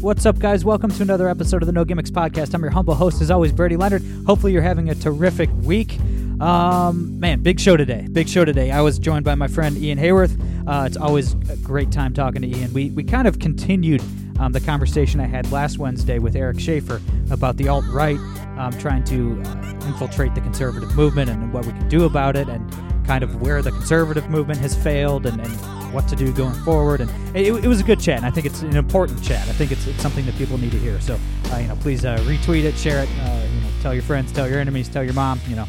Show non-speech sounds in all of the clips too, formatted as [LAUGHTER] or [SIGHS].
What's up, guys? Welcome to another episode of the No Gimmicks Podcast. I'm your humble host, as always, Brady Leonard. Hopefully, you're having a terrific week. Um, man, big show today. Big show today. I was joined by my friend Ian Haworth. Uh, it's always a great time talking to Ian. We, we kind of continued um, the conversation I had last Wednesday with Eric Schaefer about the alt right, um, trying to uh, infiltrate the conservative movement and what we can do about it, and kind of where the conservative movement has failed and, and what to do going forward. And it, it, was a good chat. And I think it's an important chat. I think it's, it's something that people need to hear. So, uh, you know, please uh, retweet it, share it, uh, you know, tell your friends, tell your enemies, tell your mom, you know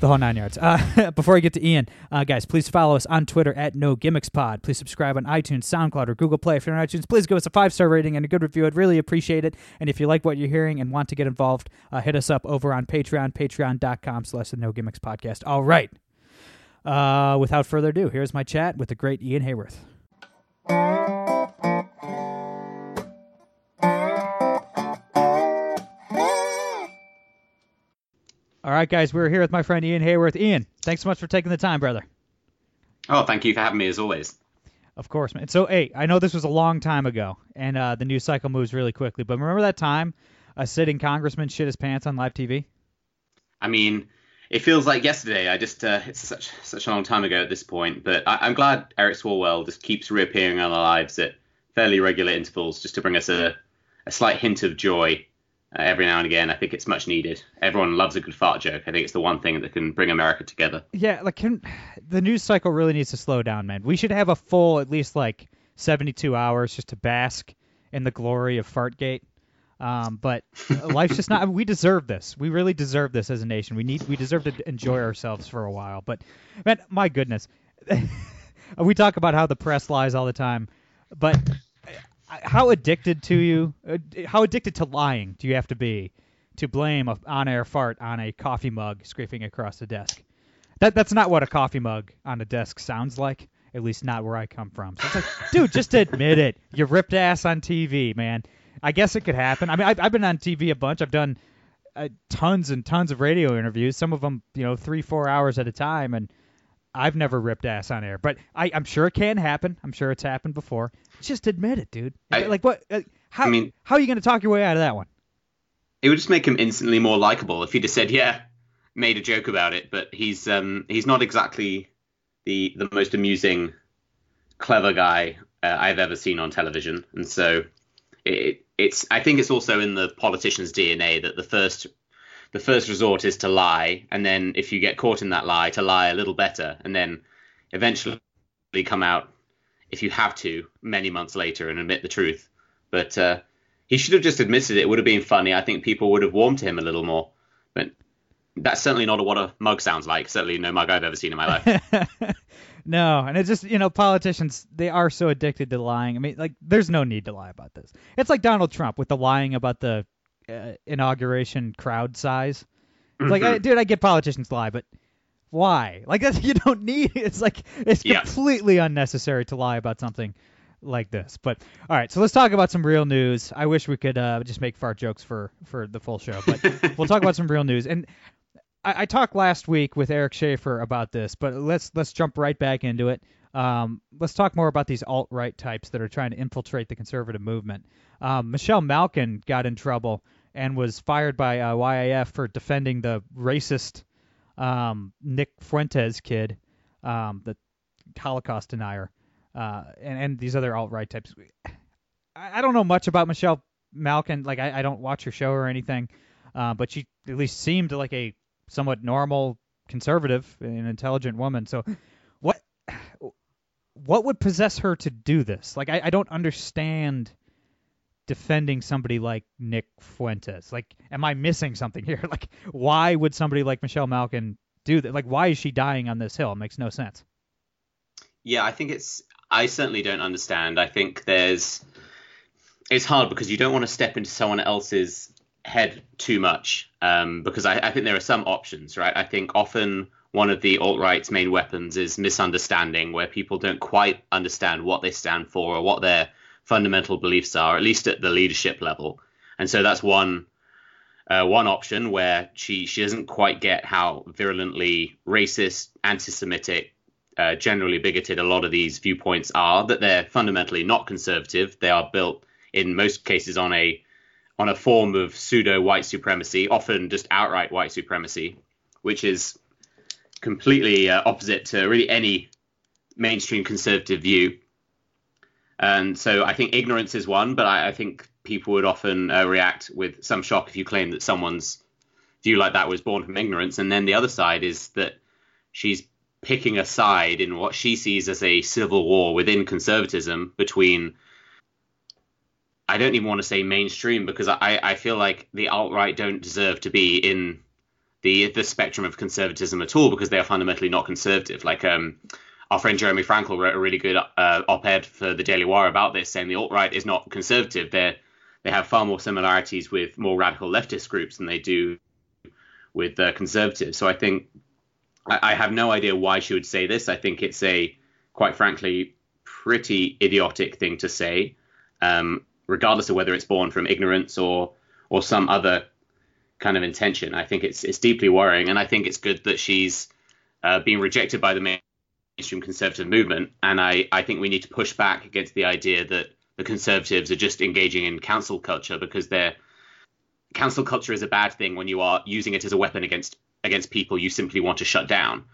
the whole nine yards. Uh, [LAUGHS] before I get to Ian, uh, guys, please follow us on Twitter at No Gimmicks Pod. Please subscribe on iTunes, SoundCloud, or Google Play. If you're on iTunes, please give us a five star rating and a good review. I'd really appreciate it. And if you like what you're hearing and want to get involved, uh, hit us up over on Patreon, patreon.com slash the No Gimmicks Podcast. All right. Uh, without further ado, here's my chat with the great Ian Haworth. All right, guys, we're here with my friend Ian Haworth. Ian, thanks so much for taking the time, brother. Oh, thank you for having me as always. Of course, man. So, hey, I know this was a long time ago, and uh, the news cycle moves really quickly. But remember that time a sitting congressman shit his pants on live TV? I mean, it feels like yesterday. I just uh, it's such such a long time ago at this point. But I, am glad Eric Swalwell just keeps reappearing on our lives at fairly regular intervals, just to bring us a, a slight hint of joy uh, every now and again. I think it's much needed. Everyone loves a good fart joke. I think it's the one thing that can bring America together. Yeah, like can, the news cycle really needs to slow down, man. We should have a full, at least like 72 hours just to bask in the glory of Fartgate. Um, but [LAUGHS] life's just not. We deserve this. We really deserve this as a nation. We need. We deserve to enjoy ourselves for a while. But man, my goodness, [LAUGHS] we talk about how the press lies all the time, but how addicted to you? Uh, how addicted to lying do you have to be to blame a on-air fart on a coffee mug scraping across the desk? That that's not what a coffee mug on a desk sounds like. At least not where I come from. So it's like, dude, just admit it. You ripped ass on TV, man. I guess it could happen. I mean, I've, I've been on TV a bunch. I've done uh, tons and tons of radio interviews. Some of them, you know, three, four hours at a time, and I've never ripped ass on air, but I, I'm sure it can happen. I'm sure it's happened before. Just admit it, dude. I, like what? Uh, how? I mean, how are you going to talk your way out of that one? It would just make him instantly more likable if he just said, "Yeah," made a joke about it. But he's um he's not exactly the the most amusing, clever guy uh, I've ever seen on television, and so it it's I think it's also in the politician's DNA that the first the first resort is to lie, and then if you get caught in that lie, to lie a little better, and then eventually come out if you have to many months later and admit the truth. But uh, he should have just admitted it. It would have been funny. I think people would have warmed to him a little more. But that's certainly not what a mug sounds like. Certainly no mug I've ever seen in my life. [LAUGHS] no, and it's just you know politicians they are so addicted to lying. I mean, like there's no need to lie about this. It's like Donald Trump with the lying about the uh, inauguration crowd size. Mm-hmm. Like, I, dude, I get politicians lie, but why? Like, [LAUGHS] that's, you don't need. It's like it's yeah. completely unnecessary to lie about something like this. But all right, so let's talk about some real news. I wish we could uh, just make fart jokes for for the full show, but [LAUGHS] we'll talk about some real news. And I, I, talked last week with Eric Schaefer about this, but let's let's jump right back into it. Um, let's talk more about these alt right types that are trying to infiltrate the conservative movement. Um, Michelle Malkin got in trouble and was fired by uh, YAF for defending the racist um, Nick Fuentes kid, um, the Holocaust denier, uh, and, and these other alt right types. I, I, don't know much about Michelle Malkin. Like I, I don't watch her show or anything, uh, but she at least seemed like a somewhat normal conservative and intelligent woman. So hmm. what what would possess her to do this? Like I, I don't understand defending somebody like Nick Fuentes? Like, am I missing something here? [LAUGHS] Like, why would somebody like Michelle Malkin do that? Like, why is she dying on this hill? It makes no sense. Yeah, I think it's. I certainly don't understand. I think there's. It's hard because you don't want to step into someone else's head too much um, because I, I think there are some options, right? I think often one of the alt right's main weapons is misunderstanding, where people don't quite understand what they stand for or what their fundamental beliefs are, at least at the leadership level. And so that's one uh, one option where she she doesn't quite get how virulently racist, anti-Semitic, uh, generally bigoted a lot of these viewpoints are. That they're fundamentally not conservative. They are built in most cases on a on a form of pseudo white supremacy, often just outright white supremacy, which is completely uh, opposite to really any mainstream conservative view. And so I think ignorance is one, but I, I think people would often uh, react with some shock if you claim that someone's view like that was born from ignorance. And then the other side is that she's picking a side in what she sees as a civil war within conservatism between. I don't even want to say mainstream because I, I feel like the alt right don't deserve to be in the the spectrum of conservatism at all because they are fundamentally not conservative. Like um, our friend Jeremy Frankel wrote a really good uh, op-ed for the Daily Wire about this, saying the alt right is not conservative. They they have far more similarities with more radical leftist groups than they do with uh, conservatives. So I think I, I have no idea why she would say this. I think it's a quite frankly pretty idiotic thing to say, um, regardless of whether it's born from ignorance or or some other kind of intention. I think it's it's deeply worrying, and I think it's good that she's uh, being rejected by the mainstream conservative movement. And I, I think we need to push back against the idea that the conservatives are just engaging in cancel culture because they're cancel culture is a bad thing when you are using it as a weapon against against people you simply want to shut down.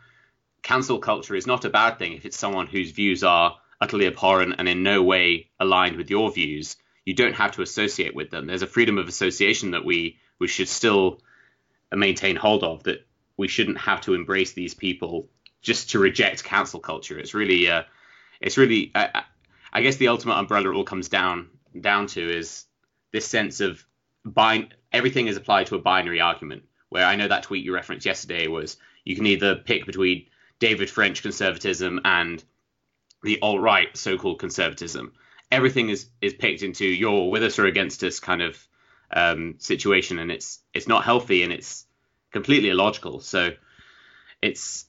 Cancel culture is not a bad thing if it's someone whose views are utterly abhorrent and in no way aligned with your views. You don't have to associate with them. There's a freedom of association that we we should still maintain hold of that we shouldn't have to embrace these people just to reject cancel culture. It's really, uh, it's really, uh, I guess the ultimate umbrella it all comes down down to is this sense of. Everything is applied to a binary argument. Where I know that tweet you referenced yesterday was you can either pick between David French conservatism and the alt right so-called conservatism. Everything is is picked into you're with us or against us kind of um, situation, and it's it's not healthy and it's completely illogical. So it's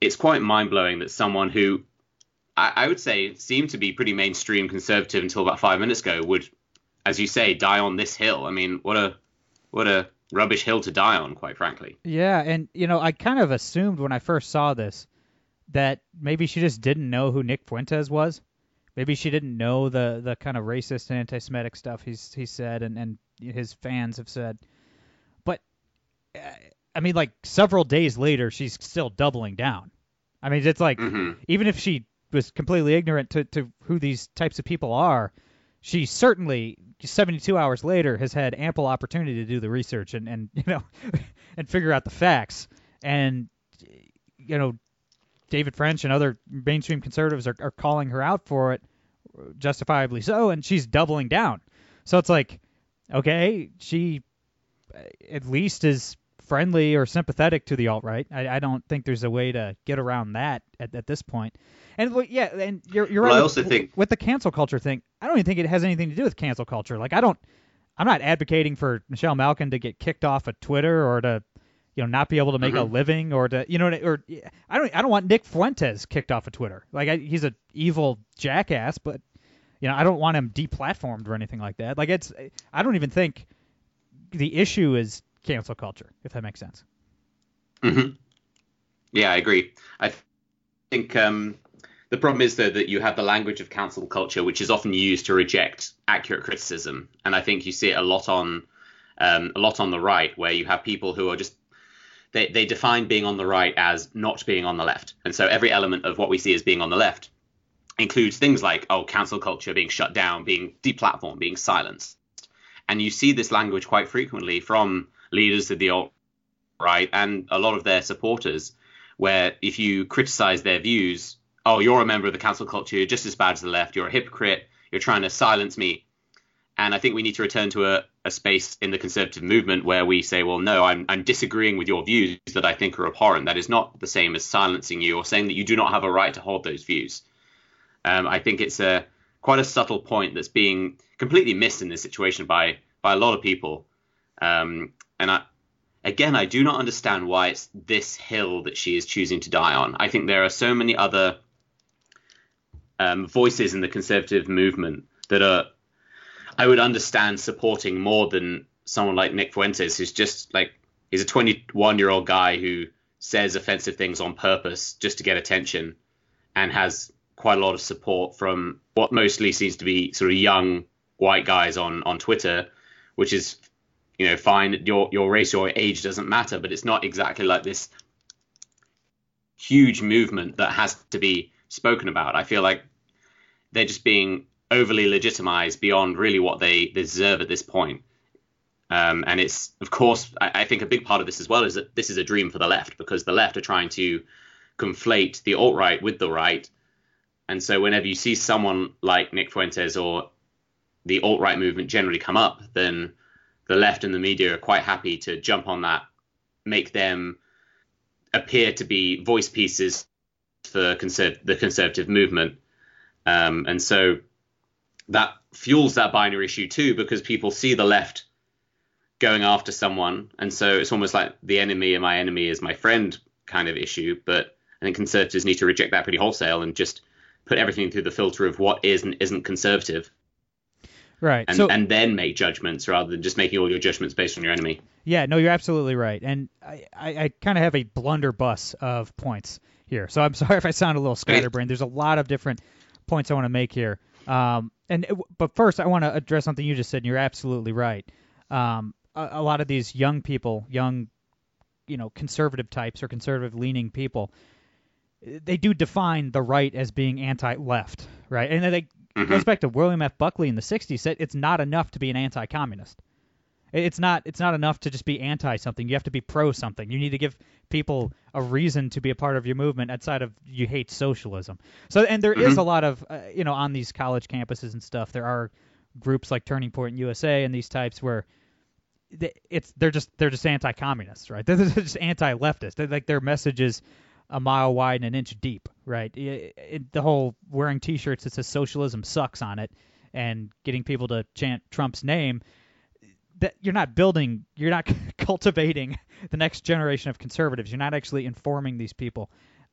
it's quite mind blowing that someone who I, I, would say seemed to be pretty mainstream conservative until about five minutes ago would, as you say, die on this hill. I mean, what a what a rubbish hill to die on, quite frankly. Yeah, and you know, I kind of assumed when I first saw this that maybe she just didn't know who Nick Fuentes was. Maybe she didn't know the the kind of racist and anti-Semitic stuff he's he said and and his fans have said. But uh, I mean, like several days later, she's still doubling down. I mean, it's like mm-hmm. even if she was completely ignorant to, to who these types of people are, she certainly 72 hours later has had ample opportunity to do the research and, and [LAUGHS] you know and figure out the facts. And you know, David French and other mainstream conservatives are, are calling her out for it, justifiably so, and she's doubling down. So it's like okay, she at least is friendly or sympathetic to the alt right. I, I, don't think there's a way to get around that at, at this point. And yeah, and you're, you're well, right. I also with, think with the cancel culture thing, I don't even think it has anything to do with cancel culture. Like I don't, I'm not advocating for Michelle Malkin to get kicked off of Twitter or to, you know, not be able to make mm-hmm. a living or to, you know, or I don't, I don't want Nick Fuentes kicked off of Twitter. Like I, he's a evil jackass, but you know, I don't want him deplatformed or anything like that. Like it's, I don't even think the issue is cancel culture, if that makes sense. Mm-hmm. Yeah, I agree. I think um, the problem is though that you have the language of cancel culture, which is often used to reject accurate criticism, and I think you see it a lot on um, a lot on the right, where you have people who are just they, they define being on the right as not being on the left, and so every element of what we see as being on the left includes things like oh cancel culture being shut down being deplatformed being silenced. And you see this language quite frequently from leaders of the alt right and a lot of their supporters where if you criticize their views oh you're a member of the cancel culture you're just as bad as the left you're a hypocrite you're trying to silence me. And i think we need to return to a, a space in the conservative movement where we say well no I'm, I'm disagreeing with your views that i think are abhorrent. That is not the same as silencing you or saying that you do not have a right to hold those views um, I think it's a quite a subtle point that's being completely missed in this situation by by a lot of people. Um, and I, again, I do not understand why it's this hill that she is choosing to die on. I think there are so many other um, voices in the conservative movement that are, I would understand supporting more than someone like Nick Fuentes, who's just like he's a 21 year old guy who says offensive things on purpose just to get attention, and has quite a lot of support from what mostly seems to be sort of young white guys on on Twitter, which is you know fine. Your your race or age doesn't matter, but it's not exactly like this huge movement that has to be spoken about. I feel like they're just being overly legitimized beyond really what they deserve at this point. Um, and it's, of course, I, I, think a big part of this as well is that this is a dream for the left because the left are trying to conflate the alt right with the right. And so whenever you see someone like Nick Fuentes or the alt right movement generally come up, then the left and the media are quite happy to jump on that, make them appear to be voice pieces for conserv- the conservative movement. Um, and so that fuels that binary issue too, because people see the left going after someone, and so it's almost like the enemy and my enemy is my friend kind of issue. But I think conservatives need to reject that pretty wholesale and just put everything through the filter of what is and isn't conservative. Right. And, so, and then make judgments rather than just making all your judgments based on your enemy. Yeah, no, you're absolutely right. And I, I, I kind of have a blunderbuss of points here. So I'm [LAUGHS] sorry if I sound a little scatterbrained. There's a lot of different points I want to make here. Um, and but first, I want to address something you just said, and you're absolutely right. Um, a, a lot of these young people, young, you know, conservative types or conservative leaning people, they do define the right as being anti-left, right? And then they mm-hmm. goes back to William F. Buckley in the '60s said it's not enough to be an anti-communist. It's not it's not enough to just be anti something. You have to be pro something. You need to give people a reason to be a part of your movement outside of you hate socialism. So and there mm-hmm. is a lot of uh, you know on these college campuses and stuff. There are groups like Turning Point USA and these types where it's they're just they're just anti-communists, right? [LAUGHS] They're just anti-leftist. They're, like their message is a mile wide and an inch deep, right? It, it, the whole wearing T-shirts that says socialism sucks on it and getting people to chant Trump's name. That you're not building, you're not [LAUGHS] cultivating the next generation of conservatives. You're not actually informing these people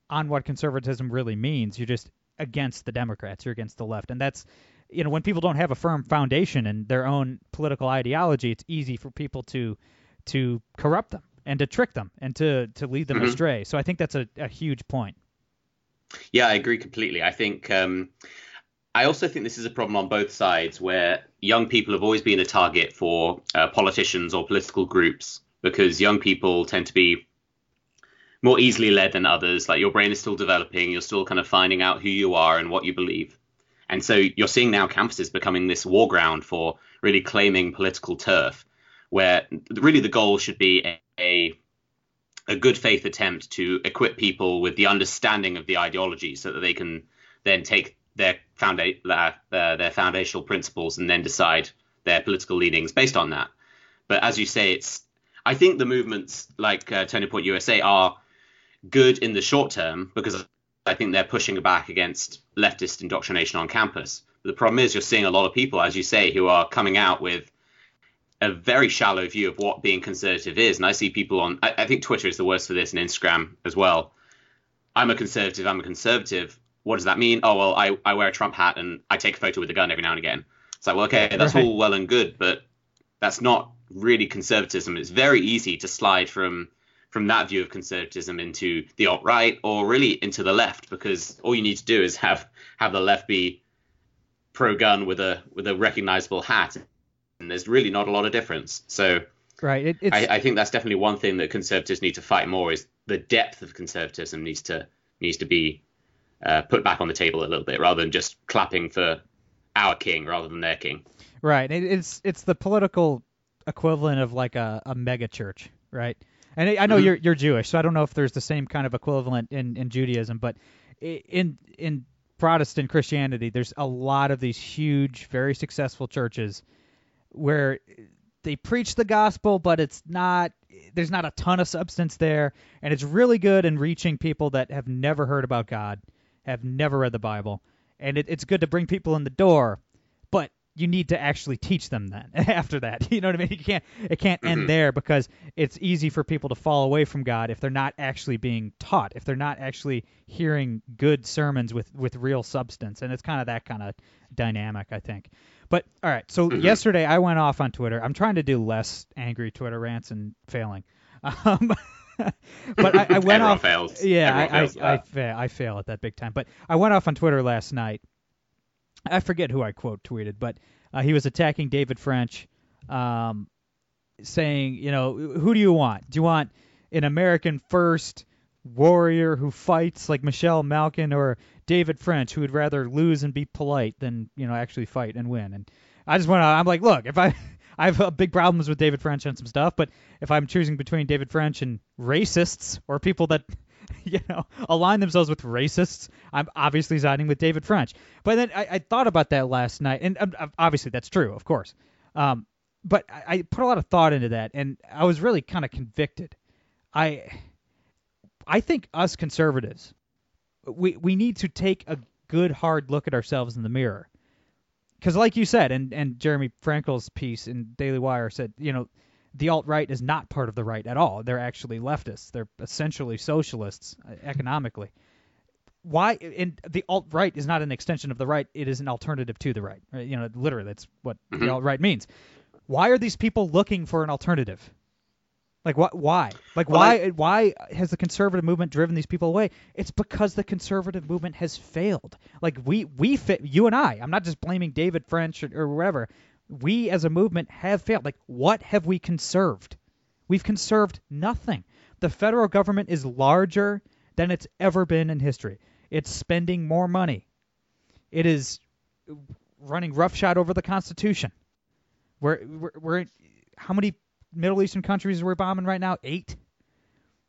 on what conservatism really means. You're just against the Democrats. You're against the left, and that's you know when people don't have a firm foundation in their own political ideology, it's easy for people to to corrupt them and to trick them and to to lead them mm-hmm. astray. So I think that's a, a huge point. Yeah, I agree completely. I think um, I also think this is a problem on both sides where young people have always been a target for uh, politicians or political groups because young people tend to be more easily led than others. Like your brain is still developing, you're still kind of finding out who you are and what you believe. And so you're seeing now campuses becoming this war ground for really claiming political turf, where really the goal should be a, a, a good faith attempt to equip people with the understanding of the ideology so that they can then take their, founda- their, their foundational principles and then decide their political leanings based on that. But as you say, it's I think the movements like uh, Turning Point USA are good in the short term because I think they're pushing back against leftist indoctrination on campus. But the problem is you're seeing a lot of people, as you say, who are coming out with a very shallow view of what being conservative is. And I see people on, I, I think Twitter is the worst for this and Instagram as well. I'm a conservative, I'm a conservative. What does that mean? Oh, well, I, I wear a Trump hat and I take a photo with a gun every now and again. It's like, well, okay, that's right. all well and good, but that's not really conservatism. It's very easy to slide from from that view of conservatism into the alt right or really into the left because all you need to do is have have the left be pro gun with a with a recognizable hat and there's really not a lot of difference. So right it, I, I, think that's definitely one thing that conservatives need to fight more is the depth of conservatism needs to needs to be uh, put back on the table a little bit rather than just clapping for our king rather than their king. Right it, it's it's the political equivalent of like a, a mega church right? And I know mm-hmm. you're you're Jewish, so I don't know if there's the same kind of equivalent in, in Judaism, but in in Protestant Christianity, there's a lot of these huge, very successful churches where they preach the gospel, but it's not there's not a ton of substance there, and it's really good in reaching people that have never heard about God, have never read the Bible, and it, it's good to bring people in the door, you need to actually teach them then [LAUGHS] after that. [LAUGHS] You know what I mean? You can't it can't Mm-hmm. end there because it's easy for people to fall away from God if they're not actually being taught, if they're not actually hearing good sermons with with real substance. And it's kind of that kind of dynamic, I think. But all right, so Mm-hmm. yesterday I went off on Twitter. I'm trying to do less angry Twitter rants and failing. [LAUGHS] Um, but I, I went off. fails. Yeah, Everyone I, fails I, I, fail, I fail at that big time. But I went off on Twitter last night. I forget who I quote tweeted, but uh, he was attacking David French, um, saying, you know, who do you want? Do you want an American first warrior who fights like Michelle Malkin, or David French who would rather lose and be polite than you know actually fight and win? And I just want to, I'm like, look, if I [LAUGHS] I have uh, big problems with David French on some stuff, but if I'm choosing between David French and racists or people that [LAUGHS] you know align themselves with racists, I'm obviously siding with David French. But then I, I thought about that last night, and um, obviously that's true, of course. Um, but I, I put a lot of thought into that, and I was really kind of convicted. I I think us conservatives, we we need to take a good hard look at ourselves in the mirror because like you said, and and Jeremy Frankel's piece in Daily Wire said, you know, the alt right is not part of the right at all. They're actually leftists. They're essentially socialists uh, economically. Why? And the alt right is not an extension of the right. It is an alternative to the right. right? You know, literally, that's what the alt right means. Why are these people looking for an alternative? Like what? Why? Like Well, why? I- why has the conservative movement driven these people away? It's because the conservative movement has failed. Like we we fit you and I. I'm not just blaming David French or, or whatever. We as a movement have failed. Like what have we conserved? We've conserved nothing. The federal government is larger than it's ever been in history. It's spending more money. It is running roughshod over the Constitution. We're, we're, we're how many Middle Eastern countries are we bombing right now? Eight.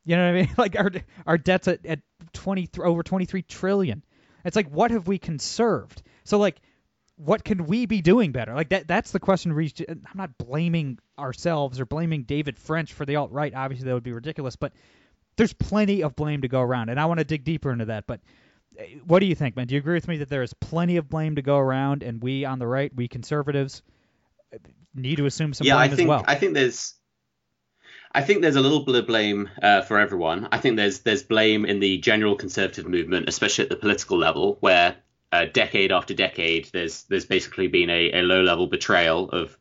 You know what I mean? [LAUGHS] Like our our debts at, at twenty over twenty three trillion. It's like what have we conserved? So like, what can we be doing better? Like that that's the question. I'm not blaming ourselves or blaming David French for the alt right. Obviously that would be ridiculous, but there's plenty of blame to go around, and I want to dig deeper into that. But uh, what do you think, man? Do you agree with me that there is plenty of blame to go around, and we on the right, we conservatives, uh, need to assume some yeah, blame I think as well? I think there's I think there's a little bit of blame uh, for everyone. I think there's there's blame in the general conservative movement, especially at the political level, where uh, decade after decade, there's there's basically been a, a low level betrayal of,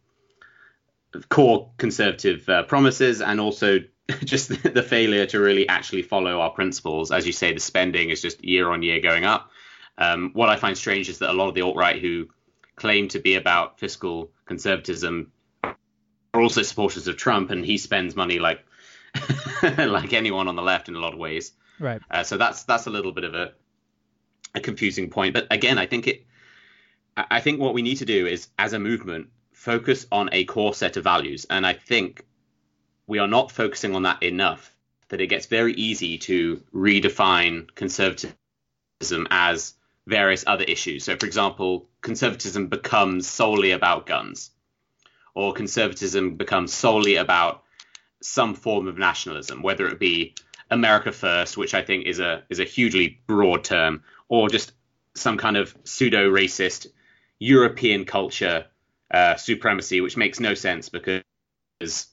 of core conservative uh, promises and also [LAUGHS] just the, the failure to really actually follow our principles. As you say, the spending is just year on year going up. Um, what I find strange is that a lot of the alt right who claim to be about fiscal conservatism are also supporters of Trump, and he spends money like [LAUGHS] like anyone on the left in a lot of ways. right. Uh, so that's that's a little bit of a a confusing point. But again, I think it I think what we need to do is as a movement focus on a core set of values. And I think we are not focusing on that enough that it gets very easy to redefine conservatism as various other issues. So for example, conservatism becomes solely about guns or conservatism becomes solely about some form of nationalism, whether it be America first, which I think is a is a hugely broad term, or just some kind of pseudo racist European culture uh, supremacy, which makes no sense because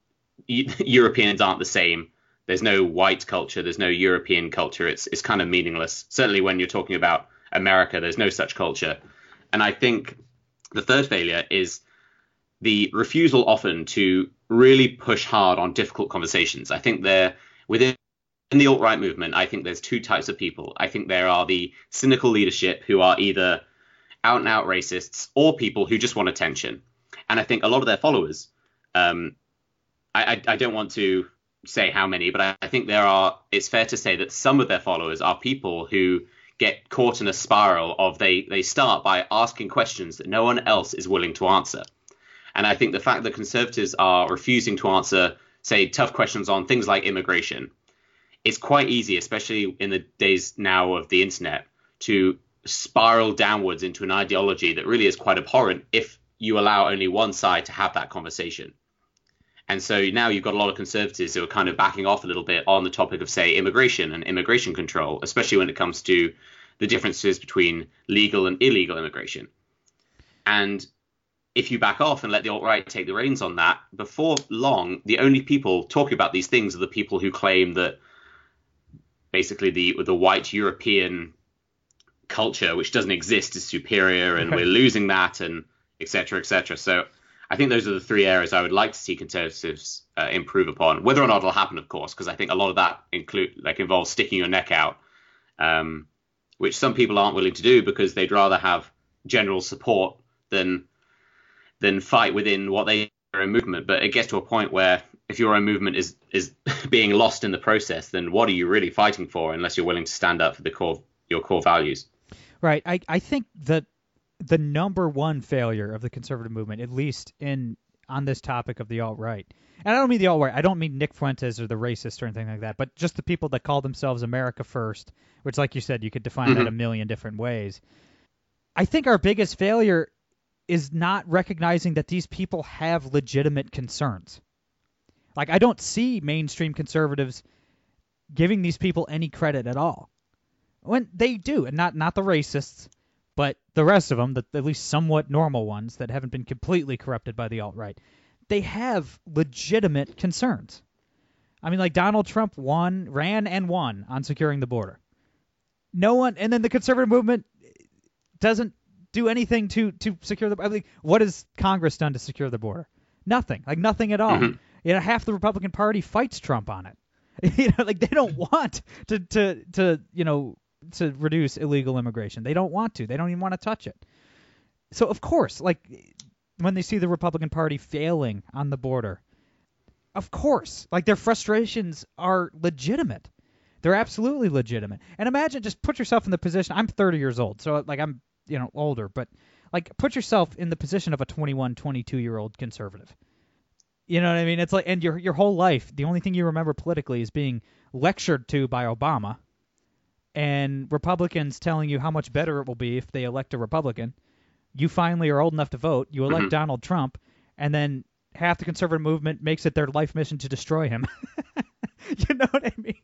[LAUGHS] Europeans aren't the same. There's no white culture. There's no European culture. It's it's kind of meaningless. Certainly when you're talking about America, there's no such culture. And I think the third failure is the refusal often to really push hard on difficult conversations. I think there within in the alt right movement, I think there's two types of people. I think there are the cynical leadership who are either out and out racists or people who just want attention. And I think a lot of their followers, um, I, I, I don't want to say how many, but I, I think there are. It's fair to say that some of their followers are people who get caught in a spiral of they they start by asking questions that no one else is willing to answer. And I think the fact that conservatives are refusing to answer, say, tough questions on things like immigration, it's quite easy, especially in the days now of the internet, to spiral downwards into an ideology that really is quite abhorrent if you allow only one side to have that conversation. And so now you've got a lot of conservatives who are kind of backing off a little bit on the topic of, say, immigration and immigration control, especially when it comes to the differences between legal and illegal immigration. And if you back off and let the alt right take the reins on that, before long, the only people talking about these things are the people who claim that basically the the white European culture, which doesn't exist, is superior, and we're [LAUGHS] losing that, and etc. etc. So I think those are the three areas I would like to see conservatives uh, improve upon. Whether or not it'll happen, of course, because I think a lot of that include like involves sticking your neck out, um, which some people aren't willing to do because they'd rather have general support than than fight within what they are a movement. But it gets to a point where if your own movement is is [LAUGHS] being lost in the process, then what are you really fighting for unless you're willing to stand up for the core your core values? Right. I, I think that the number one failure of the conservative movement, at least in on this topic of the alt right, and I don't mean the alt right, I don't mean Nick Fuentes or the racist or anything like that, but just the people that call themselves America First, which, like you said, you could define mm-hmm. that a million different ways. I think our biggest failure is not recognizing that these people have legitimate concerns. Like I don't see mainstream conservatives giving these people any credit at all. When they do, and not not the racists, but the rest of them, the at least somewhat normal ones that haven't been completely corrupted by the alt right, they have legitimate concerns. I mean, like Donald Trump won, ran and won on securing the border. No one, and then the conservative movement doesn't do anything to to secure the. I mean, what has Congress done to secure the border? Nothing. Like nothing at all. Mm-hmm. You know, half the Republican Party fights Trump on it. [LAUGHS] you know, like they don't [LAUGHS] want to to to you know to reduce illegal immigration. They don't want to. They don't even want to touch it. So of course, like when they see the Republican Party failing on the border, of course, like their frustrations are legitimate. They're absolutely legitimate. And imagine just put yourself in the position. I'm 30 years old, so like I'm you know older, but like put yourself in the position of a 21, 22 year old conservative. You know what I mean? It's like, and your your whole life, the only thing you remember politically is being lectured to by Obama, and Republicans telling you how much better it will be if they elect a Republican. You finally are old enough to vote. You elect Mhm. Donald Trump, and then half the conservative movement makes it their life mission to destroy him. [LAUGHS] you know what I mean? [LAUGHS]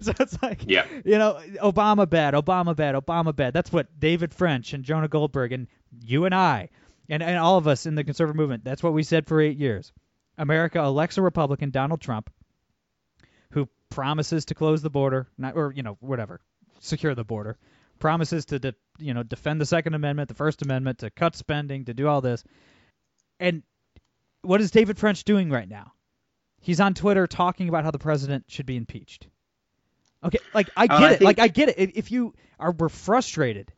So it's like, Yeah. you know, Obama bad, Obama bad, Obama bad. That's what David French and Jonah Goldberg and you and I and, and all of us in the conservative movement, that's what we said for eight years. America elects a Republican, Donald Trump, who promises to close the border, not or you know whatever, secure the border, promises to de, you know defend the Second Amendment, the First Amendment, to cut spending, to do all this, and what is David French doing right now? He's on Twitter talking about how the president should be impeached. Okay, like I uh, get I it. think- Like I get it. If if you are were frustrated,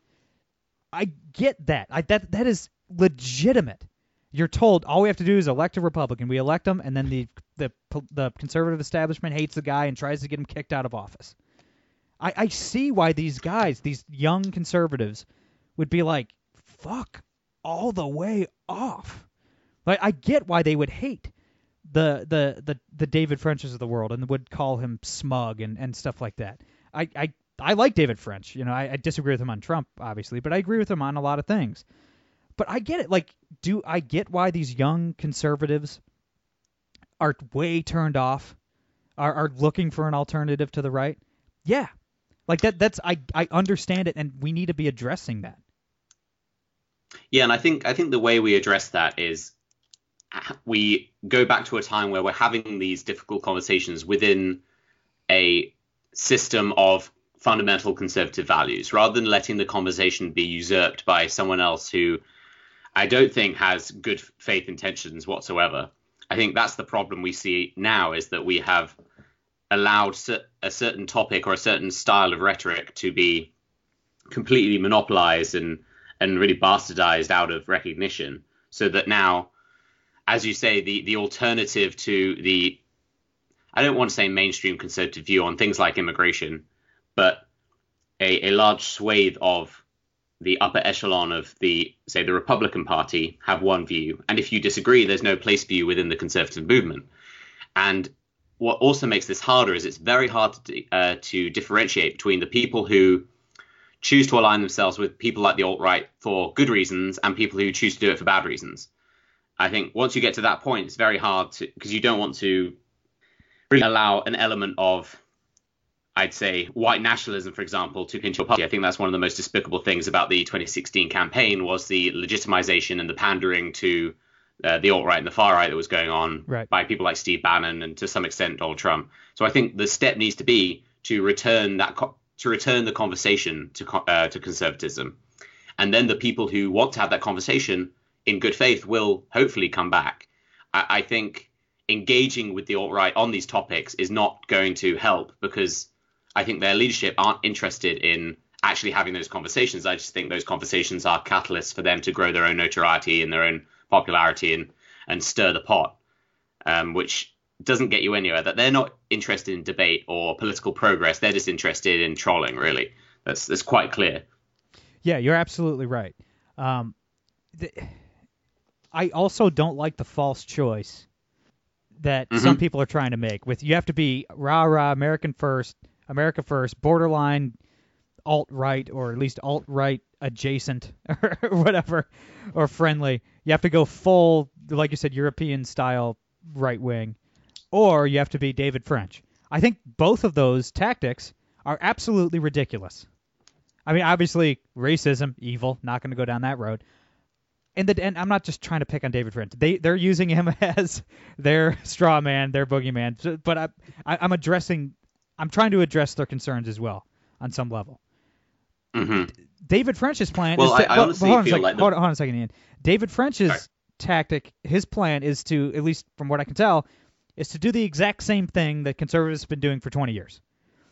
I get that. I that that is legitimate. You're told all we have to do is elect a Republican. We elect him, and then the the the conservative establishment hates the guy and tries to get him kicked out of office. I, I see why these guys, these young conservatives, would be like, "Fuck all the way off." Like I get why they would hate the the the, the David Frenches of the world and would call him smug and, and stuff like that. I, I I like David French. You know, I, I disagree with him on Trump, obviously, but I agree with him on a lot of things. But I get it. Like, do I get why these young conservatives are way turned off, are are looking for an alternative to the right? Yeah, like that. That's I I understand it, and we need to be addressing that. Yeah, and I think I think the way we address that is we go back to a time where we're having these difficult conversations within a system of fundamental conservative values rather than letting the conversation be usurped by someone else who I don't think has good faith intentions whatsoever. I think that's the problem we see now is that we have allowed a certain topic or a certain style of rhetoric to be completely monopolized and and really bastardized out of recognition so that now as you say the the alternative to the I don't want to say mainstream conservative view on things like immigration but a, a large swathe of the upper echelon of the say the Republican Party have one view and if you disagree there's no place for you within the conservative movement and what also makes this harder is it's very hard to, uh, to differentiate between the people who choose to align themselves with people like the alt right for good reasons and people who choose to do it for bad reasons. I think once you get to that point, it's very hard to because you don't want to really allow an element of I'd say white nationalism, for example, took into a party. I think that's one of the most despicable things about the 2016 campaign was the legitimization and the pandering to uh, the alt right and the far right that was going on right. by people like Steve Bannon and to some extent Donald Trump. So I think the step needs to be to return that co- to return the conversation to uh, to conservatism, and then the people who want to have that conversation in good faith will hopefully come back. I, I think engaging with the alt right on these topics is not going to help because I think their leadership aren't interested in actually having those conversations. I just think those conversations are catalysts for them to grow their own notoriety and their own popularity and and stir the pot, um, which doesn't get you anywhere. That they're not interested in debate or political progress. They're just interested in trolling. Really, that's that's quite clear. Yeah, you're absolutely right. Um, the, I also don't like the false choice that Mhm. some people are trying to make. With you have to be rah rah American first, America first, borderline alt right or at least alt right adjacent [LAUGHS] or whatever or friendly. You have to go full, like you said, European style right wing, or you have to be David French. I think both of those tactics are absolutely ridiculous. I mean, obviously, racism, evil, not going to go down that road. And the and I'm not just trying to pick on David French. They they're using him [LAUGHS] as their straw man, their boogeyman. But I, I I'm addressing, I'm trying to address their concerns as well on some level. hmm David French's plan Well, is to, I- I well, honestly hold on a feel second, like the- hold, on, hold on a second, Ian. David French's Sorry. tactic, his plan is to, at least from what I can tell, is to do the exact same thing that conservatives have been doing for 20 years.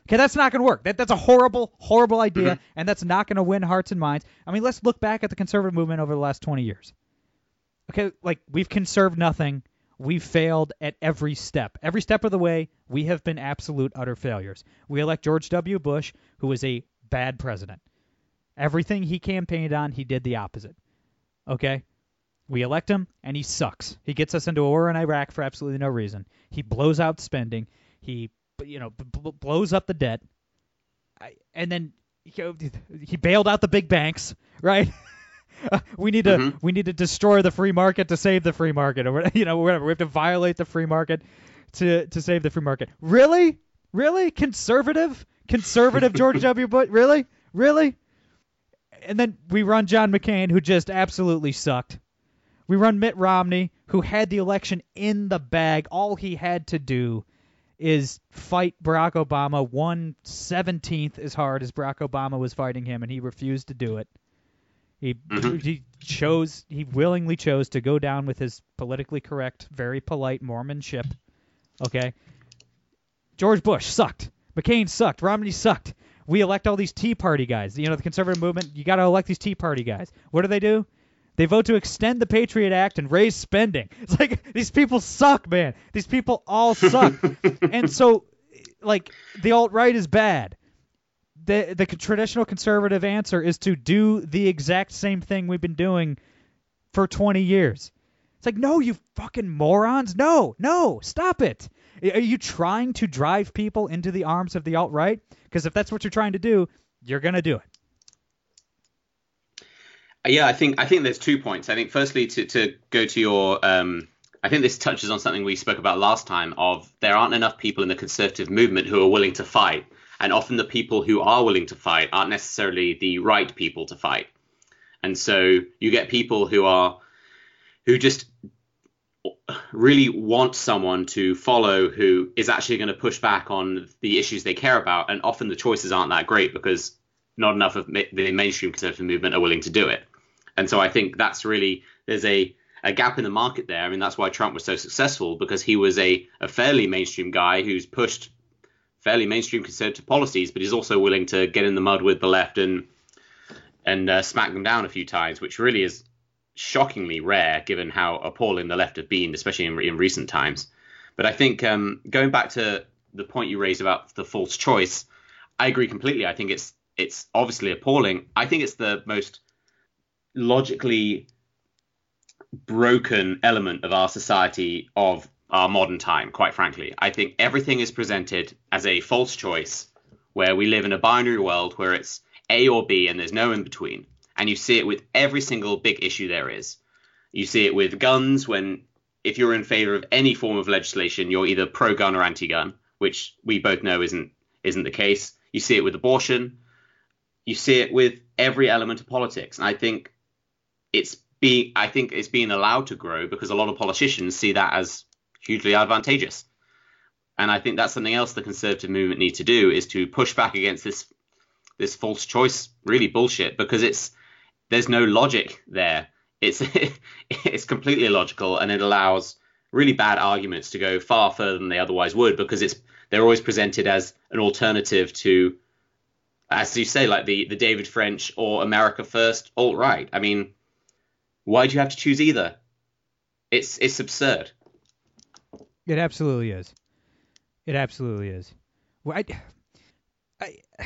Okay, that's not going to work. That, that's a horrible, horrible idea, Mm-hmm. and that's not going to win hearts and minds. I mean, let's look back at the conservative movement over the last 20 years. Okay, like we've conserved nothing. We've failed at every step. Every step of the way, we have been absolute utter failures. We elect George W. Bush, who is a bad president. Everything he campaigned on, he did the opposite. Okay? We elect him, and he sucks. He gets us into a war in Iraq for absolutely no reason. He blows out spending. He, you know, b- blows up the debt. I, and then he bailed out the big banks, right? [LAUGHS] Uh, [LAUGHS] we need to Mhm. we need to destroy the free market to save the free market, or [LAUGHS] you know whatever. We have to violate the free market to to save the free market. Really, really conservative, conservative [LAUGHS] George W. Bush. Really, really. And then we run John McCain, who just absolutely sucked. We run Mitt Romney, who had the election in the bag. All he had to do is fight Barack Obama one seventeenth as hard as Barack Obama was fighting him, and he refused to do it. He Mhm. he chose he willingly chose to go down with his politically correct, very polite Mormon ship. Okay. George Bush sucked. McCain sucked. Romney sucked. We elect all these Tea Party guys. You know, the conservative movement, you got to elect these Tea Party guys. What do they do? They vote to extend the Patriot Act and raise spending. [LAUGHS] It's like these people suck, man. These people all suck. [LAUGHS] and so, like, the alt right is bad. The the traditional conservative answer is to do the exact same thing we've been doing for 20 years. It's like, no, you fucking morons. No, no, stop it. Are you trying to drive people into the arms of the alt right? Because if that's what you're trying to do, you're to do it. Yeah, I think I think there's two points. I think firstly to to go to your um I think this touches on something we spoke about last time of there aren't enough people in the conservative movement who are willing to fight. And often the people who are willing to fight aren't necessarily the right people to fight. And so you get people who are who just really want someone to follow who is actually going to push back on the issues they care about and often the choices aren't that great because not enough of the mainstream conservative movement are willing to do it. And so I think that's really there's a a gap in the market there. I mean that's why Trump was so successful because he was a a fairly mainstream guy who's pushed fairly mainstream conservative policies, but he's also willing to get in the mud with the left and and uh, smack them down a few times, which really is shockingly rare given how appalling the left have been, especially in, in recent times. But I think um, going back to the point you raised about the false choice, I agree completely. I think it's it's obviously appalling. I think it's the most logically broken element of our society of our modern time, quite frankly. I think everything is presented as a false choice where we live in a binary world where it's A or B and there's no in between. And you see it with every single big issue there is. You see it with guns when if you're in favor of any form of legislation, you're either pro gun or anti gun, which we both know isn't isn't the case. You see it with abortion. You see it with every element of politics. And I think it's being I think it's being allowed to grow because a lot of politicians see that as hugely advantageous. And I think that's something else the conservative movement need to do is to push back against this this false choice really bullshit because it's there's no logic there. It's [LAUGHS] it's completely illogical and it allows really bad arguments to go far further than they otherwise would because it's they're always presented as an alternative to as you say like the the David French or America First alt right. I mean, why do you have to choose either? It's it's absurd. It absolutely is. It absolutely is. Well, I, I, [SIGHS]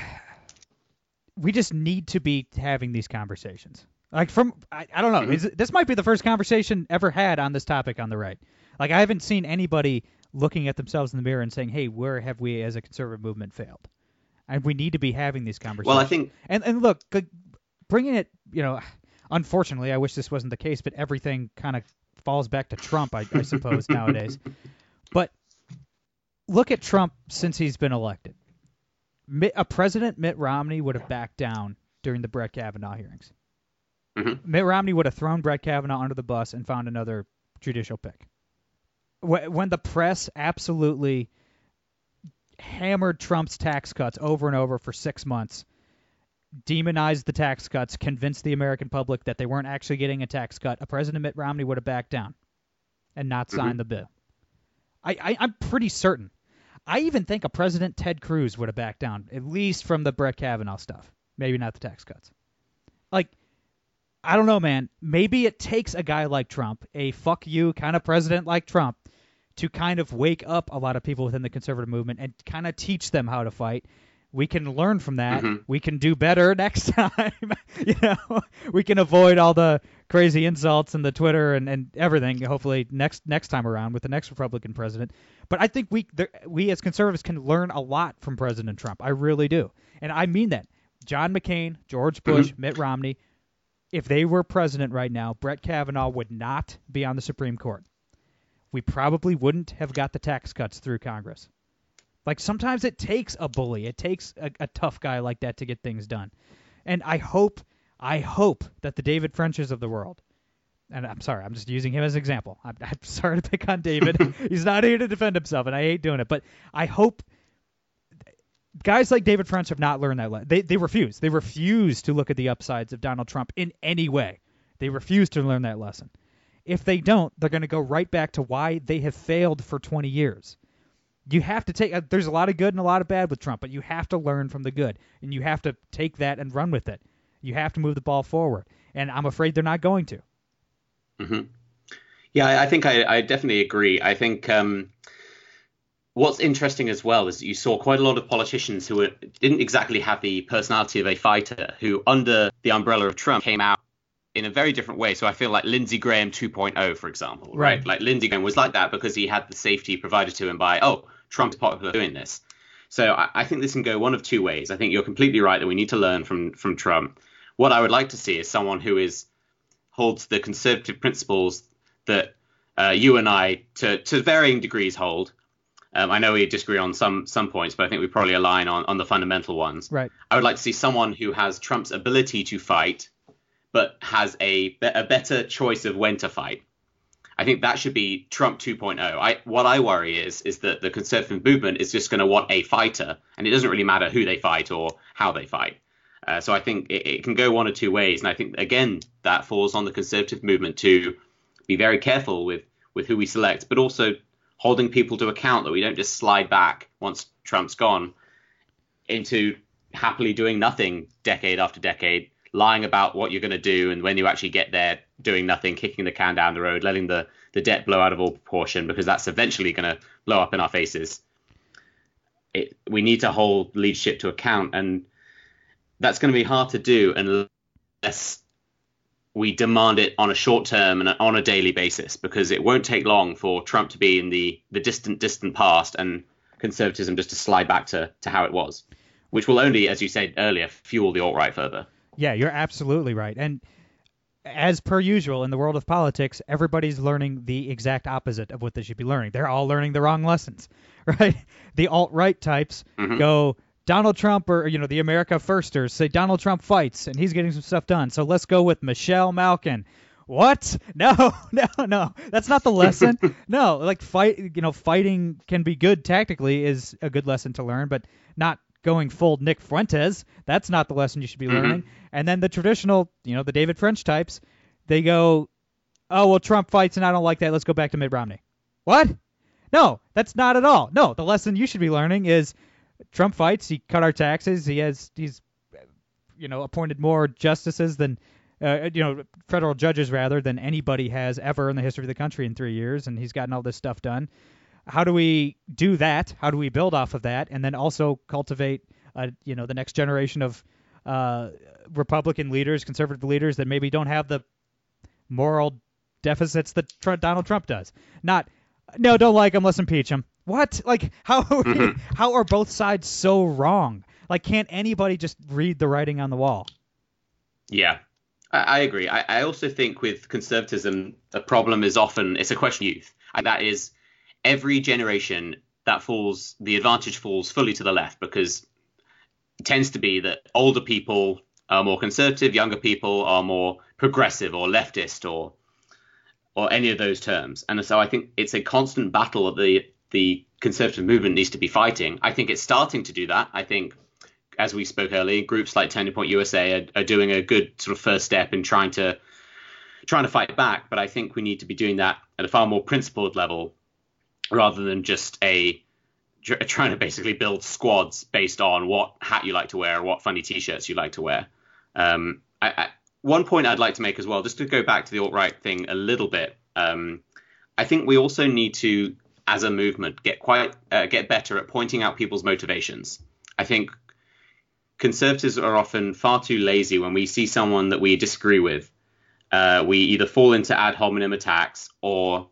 we just need to be having these conversations. Like from, I, I don't know. Mm-hmm. Is, this might be the first conversation ever had on this topic on the right. Like I haven't seen anybody looking at themselves in the mirror and saying, "Hey, where have we as a conservative movement failed?" And we need to be having these conversations. Well, I think And and look, bringing it, you know, unfortunately, I wish this wasn't the case, but everything kind of falls back to Trump, I, I suppose nowadays. [LAUGHS] But look at Trump since he's been elected. Mitt, a president Mitt Romney would have backed down during the Brett Kavanaugh hearings. Mhm. Mitt Romney would have thrown Brett Kavanaugh under the bus and found another judicial pick. When the press absolutely hammered Trump's tax cuts over and over for six months, demonized the tax cuts, convinced the American public that they weren't actually getting a tax cut, a President Mitt Romney would have backed down and not signed the bill. I, I, I'm pretty certain. I even think a President Ted Cruz would have backed down, at least from the Brett Kavanaugh stuff. Maybe not the tax cuts. Like, I don't know, man. Maybe it takes a guy like Trump, a fuck you kind of president like Trump, to kind of wake up a lot of people within the conservative movement and kind of teach them how to fight. We can learn from that. Mhm. We can do better [LAUGHS] next time. [LAUGHS] you know, we can avoid all the crazy insults and the Twitter and, and everything. Hopefully next next time around with the next Republican president. But I think we there, we as conservatives can learn a lot from President Trump. I really do, and I mean that. John McCain, George Bush, Mitt Romney, if they were president right now, Brett Kavanaugh would not be on the Supreme Court. We probably wouldn't have got the tax cuts through Congress. Like sometimes it takes a bully, it takes a, a tough guy like that to get things done. And I hope, I hope that the David Frenches of the world, and I'm sorry, I'm just using him as an example. I'm, [LAUGHS] I'm sorry to pick on David. [LAUGHS] He's not here to defend himself, and I hate doing it. But I hope guys like David French have not learned that. Le- they they refuse. They refuse to look at the upsides of Donald Trump in any way. They refuse to learn that lesson. If they don't, they're going to go right back to why they have failed for 20 years. You have to take. Uh, there's a lot of good and a lot of bad with Trump, but you have to learn from the good, and you have to take that and run with it. You have to move the ball forward, and I'm afraid they're not going to. hmm Yeah, I, I think I, I definitely agree. I think um, what's interesting as well is that you saw quite a lot of politicians who were, didn't exactly have the personality of a fighter, who under the umbrella of Trump came out in a very different way. So I feel like Lindsey Graham 2.0, for example, right? Right. Like Lindsey Graham was like that because he had the safety provided to him by, oh, Trump's popular doing this. So I, I think this can go one of two ways. I think you're completely right that we need to learn from from Trump. What I would like to see is someone who is holds the conservative principles that uh, you and I, to to varying degrees, hold. Um, I know we disagree on some some points, but I think we probably align on on the fundamental ones. Right. I would like to see someone who has Trump's ability to fight, but has a a better choice of when to fight. I think that should be Trump 2.0. I what I worry is is that the conservative movement is just going to want a fighter, and it doesn't really matter who they fight or how they fight. Uh, so I think it, it can go one or two ways, and I think again that falls on the conservative movement to be very careful with with who we select, but also holding people to account that we don't just slide back once Trump's gone into happily doing nothing decade after decade, lying about what you're going to do, and when you actually get there, doing nothing, kicking the can down the road, letting the, the debt blow out of all proportion, because that's eventually going to blow up in our faces. It, we need to hold leadership to account, and that's going to be hard to do unless we demand it on a short term and on a daily basis, because it won't take long for Trump to be in the, the distant, distant past and conservatism just to slide back to, to how it was, which will only, as you said earlier, fuel the alt right further. Yeah, you're absolutely right. And as per usual in the world of politics, everybody's learning the exact opposite of what they should be learning. They're all learning the wrong lessons, [LAUGHS] right? The alt right types Mhm. go Donald Trump or you know the America Firsters say Donald Trump fights and he's getting some stuff done. So let's go with Michelle Malkin. What? [LAUGHS] No, [LAUGHS] no, no. That's not the lesson. no, like fight, you know, fighting can be good tactically is a good lesson to learn, but not going full Nick Fuentes. That's not the lesson you should be Mhm. learning. And then the traditional, you know, the David French types, they go, "Oh, well Trump fights and I don't like that. Let's go back to Mitt Romney." What? No, that's not at all. No, the lesson you should be learning is Trump fights. He cut our taxes. He has he's you know appointed more justices than uh, you know federal judges rather than anybody has ever in the history of the country in three years, and he's gotten all this stuff done. How do we do that? How do we build off of that, and then also cultivate uh, you know the next generation of uh, Republican leaders, conservative leaders that maybe don't have the moral deficits that Tr- Donald Trump does. Not no, don't like him. Let's impeach him. What? Like [LAUGHS] how are we, Mhm. how are both sides so wrong? Like can't anybody just read the writing on the wall? Yeah, I, I agree. I, I also think with conservatism, the problem is often it's a question of youth, and that is every generation that falls the advantage falls fully to the left because it tends to be that older people are more conservative, younger people are more progressive or leftist or or any of those terms. And so I think it's a constant battle that the the conservative movement needs to be fighting. I think it's starting to do that. I think as we spoke earlier, groups like Turning Point USA are, are doing a good sort of first step in trying to trying to fight back. But I think we need to be doing that at a far more principled level rather than just a trying to basically build squads based on what hat you like to wear or what funny t-shirts you like to wear. Um, I, I, one point I'd like to make as well, just to go back to the alt-right thing a little bit. Um, I think we also need to, as a movement, get quite uh, get better at pointing out people's motivations. I think conservatives are often far too lazy when we see someone that we disagree with. Uh, we either fall into ad hominem attacks or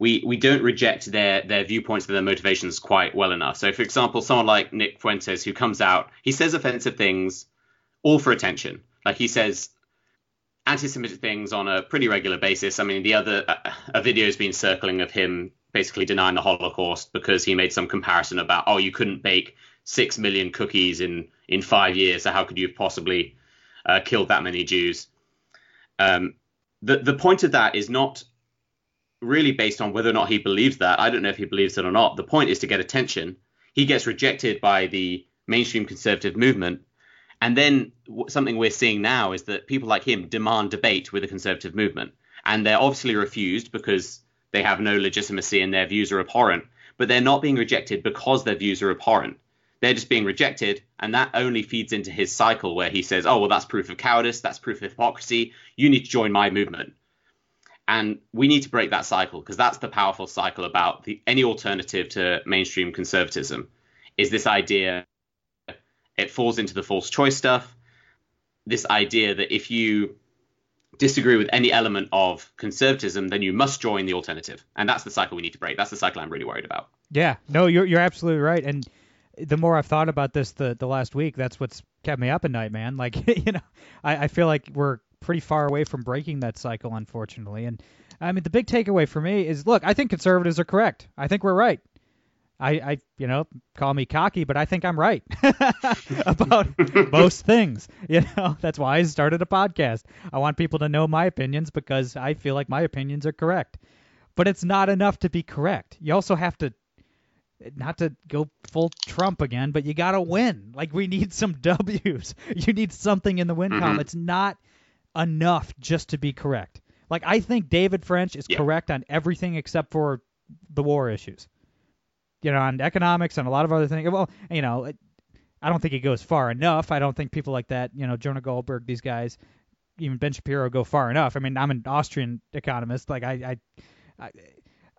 we we don't reject their their viewpoints and their motivations quite well enough. So, for example, someone like Nick Fuentes who comes out, he says offensive things, all for attention. Like he says anti-Semitic things on a pretty regular basis. I mean, the other a, a video's been circling of him basically denying the Holocaust because he made some comparison about oh you couldn't bake six million cookies in in five years, so how could you have possibly uh, killed that many Jews? Um, the the point of that is not really based on whether or not he believes that. I don't know if he believes it or not. The point is to get attention. He gets rejected by the mainstream conservative movement. And then something we're seeing now is that people like him demand debate with the conservative movement. And they're obviously refused because they have no legitimacy and their views are abhorrent. But they're not being rejected because their views are abhorrent. They're just being rejected. And that only feeds into his cycle where he says, oh, well, that's proof of cowardice. That's proof of hypocrisy. You need to join my movement. And we need to break that cycle because that's the powerful cycle about the, any alternative to mainstream conservatism is this idea it falls into the false choice stuff. This idea that if you disagree with any element of conservatism, then you must join the alternative. And that's the cycle we need to break. That's the cycle I'm really worried about. Yeah, no, you're you're absolutely right. And the more I've thought about this the the last week, that's what's kept me up at night, man. Like [LAUGHS] you know, I, I feel like we're pretty far away from breaking that cycle, unfortunately. And I mean, the big takeaway for me is, look, I think conservatives are correct. I think we're right. I, I you know, call me cocky, but I think I'm right [LAUGHS] about [LAUGHS] most things. You know, [LAUGHS] that's why I started a podcast. I want people to know my opinions because I feel like my opinions are correct. But it's not enough to be correct. You also have to not to go full Trump again, but you got to win. Like we need some W's. You need something in the win column. Mhm. It's not enough just to be correct. Like I think David French is Yeah. correct on everything except for the war issues. You know, on economics and a lot of other things. Well, you know, it- I don't think he goes far enough. I don't think people like that, you know, Jonah Goldberg, these guys, even Ben Shapiro go far enough. I mean, I'm an Austrian economist. Like I, I, I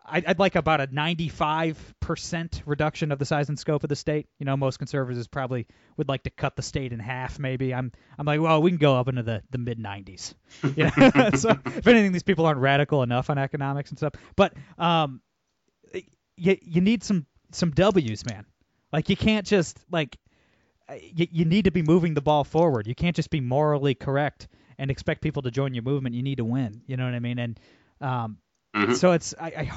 I'd like about a 95% reduction of the size and scope of the state. You know, most conservatives probably would like to cut the state in half. Maybe I'm I'm like, well, we can go up into the, the mid 90s. [LAUGHS] You know? [LAUGHS] so if anything, these people aren't radical enough on economics and stuff. But um, you you need some some W's, man. Like you can't just like you, you need to be moving the ball forward. You can't just be morally correct and expect people to join your movement. You need to win. You know what I mean? And um, Mhm. so it's I, I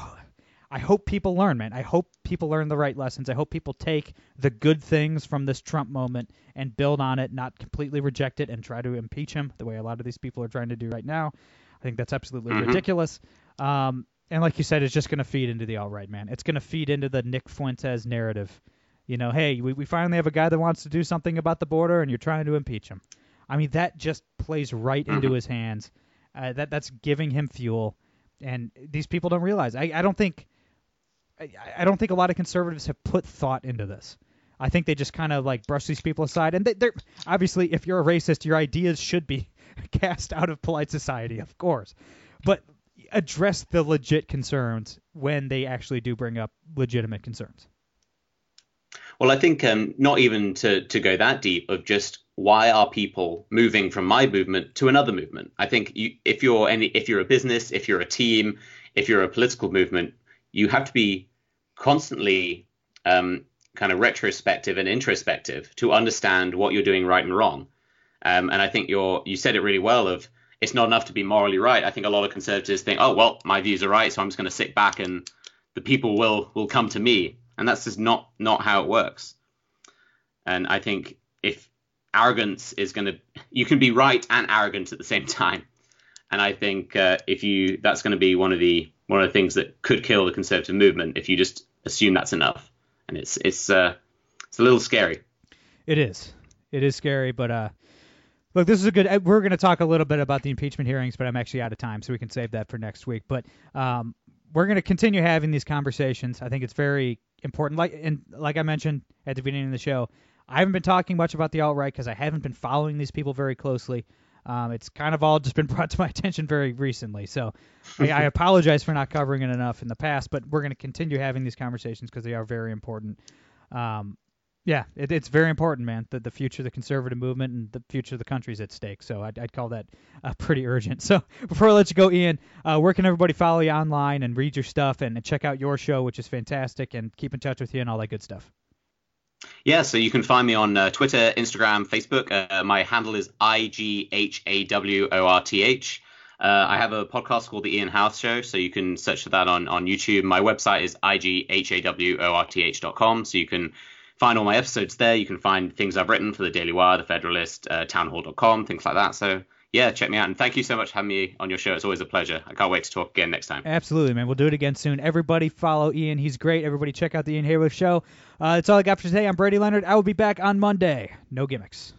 I hope people learn, man. I hope people learn the right lessons. I hope people take the good things from this Trump moment and build on it, not completely reject it and try to impeach him the way a lot of these people are trying to do right now. I think that's absolutely Mhm. ridiculous. Um, and like you said, it's just going to feed into the alt right, man. It's going to feed into the Nick Fuentes narrative. You know, hey, we, we finally have a guy that wants to do something about the border, and you're trying to impeach him. I mean, that just plays right into Mhm. his hands. Uh, that that's giving him fuel, and these people don't realize. I, I don't think, I, I don't think a lot of conservatives have put thought into this. I think they just kind of like brush these people aside, and they, they're obviously, if you're a racist, your ideas should be [LAUGHS] cast out of polite society, of course. But address the legit concerns when they actually do bring up legitimate concerns. Well, I think um, not even to, to go that deep of just why are people moving from my movement to another movement? I think you, if you're any if you're a business, if you're a team, if you're a political movement, you have to be constantly um, kind of retrospective and introspective to understand what you're doing right and wrong. Um, and I think you're you said it really well. Of it's not enough to be morally right. I think a lot of conservatives think, oh well, my views are right, so I'm just going to sit back and the people will will come to me, and that's just not not how it works. And I think if arrogance is going to, you can be right and arrogant at the same time. And I think uh, if you, that's going to be one of the one of the things that could kill the conservative movement if you just assume that's enough. And it's it's uh, it's a little scary. It is. It is scary, but uh, look, this is a good. uh, We're going to talk a little bit about the impeachment hearings, but I'm actually out of time, so we can save that for next week. But um, we're going to continue having these conversations. I think it's very important. Like and like I mentioned at the beginning of the show, I haven't been talking much about the alt right because I haven't been following these people very closely. Um, it's kind of all just been [LAUGHS] brought to my attention very recently, so I, I [LAUGHS] apologize for not covering it enough in the past. But we're going to continue having these conversations because they are very important. Um, yeah, it, it's very important, man. The, the future of the conservative movement and the future of the country is at stake. So I'd, I'd call that uh, pretty urgent. [LAUGHS] So before I let you go, Ian, uh, where can everybody follow you online and read your stuff and, and check out your show, which is fantastic, and keep in touch with you and all that good stuff? Yeah, so you can find me on uh, Twitter, Instagram, Facebook. Uh, my handle is I G H A W O R T H. Uh, I have a podcast called The Ian Haworth Show, so you can search for that on, on YouTube. My website is ighaworth.com, so you can find all my episodes there. You can find things I've written for the Daily Wire, the Federalist, uh, townhall.com, things like that. So yeah, check me out. And thank you so much for having me on your show. It's always a pleasure. I can't wait to talk again next time. Absolutely, man. We'll do it again soon. Everybody follow Ian. He's great. Everybody check out the Ian Haworth Show. Uh, that's all I got for today. I'm Brady Leonard. I will be back on Monday. No gimmicks.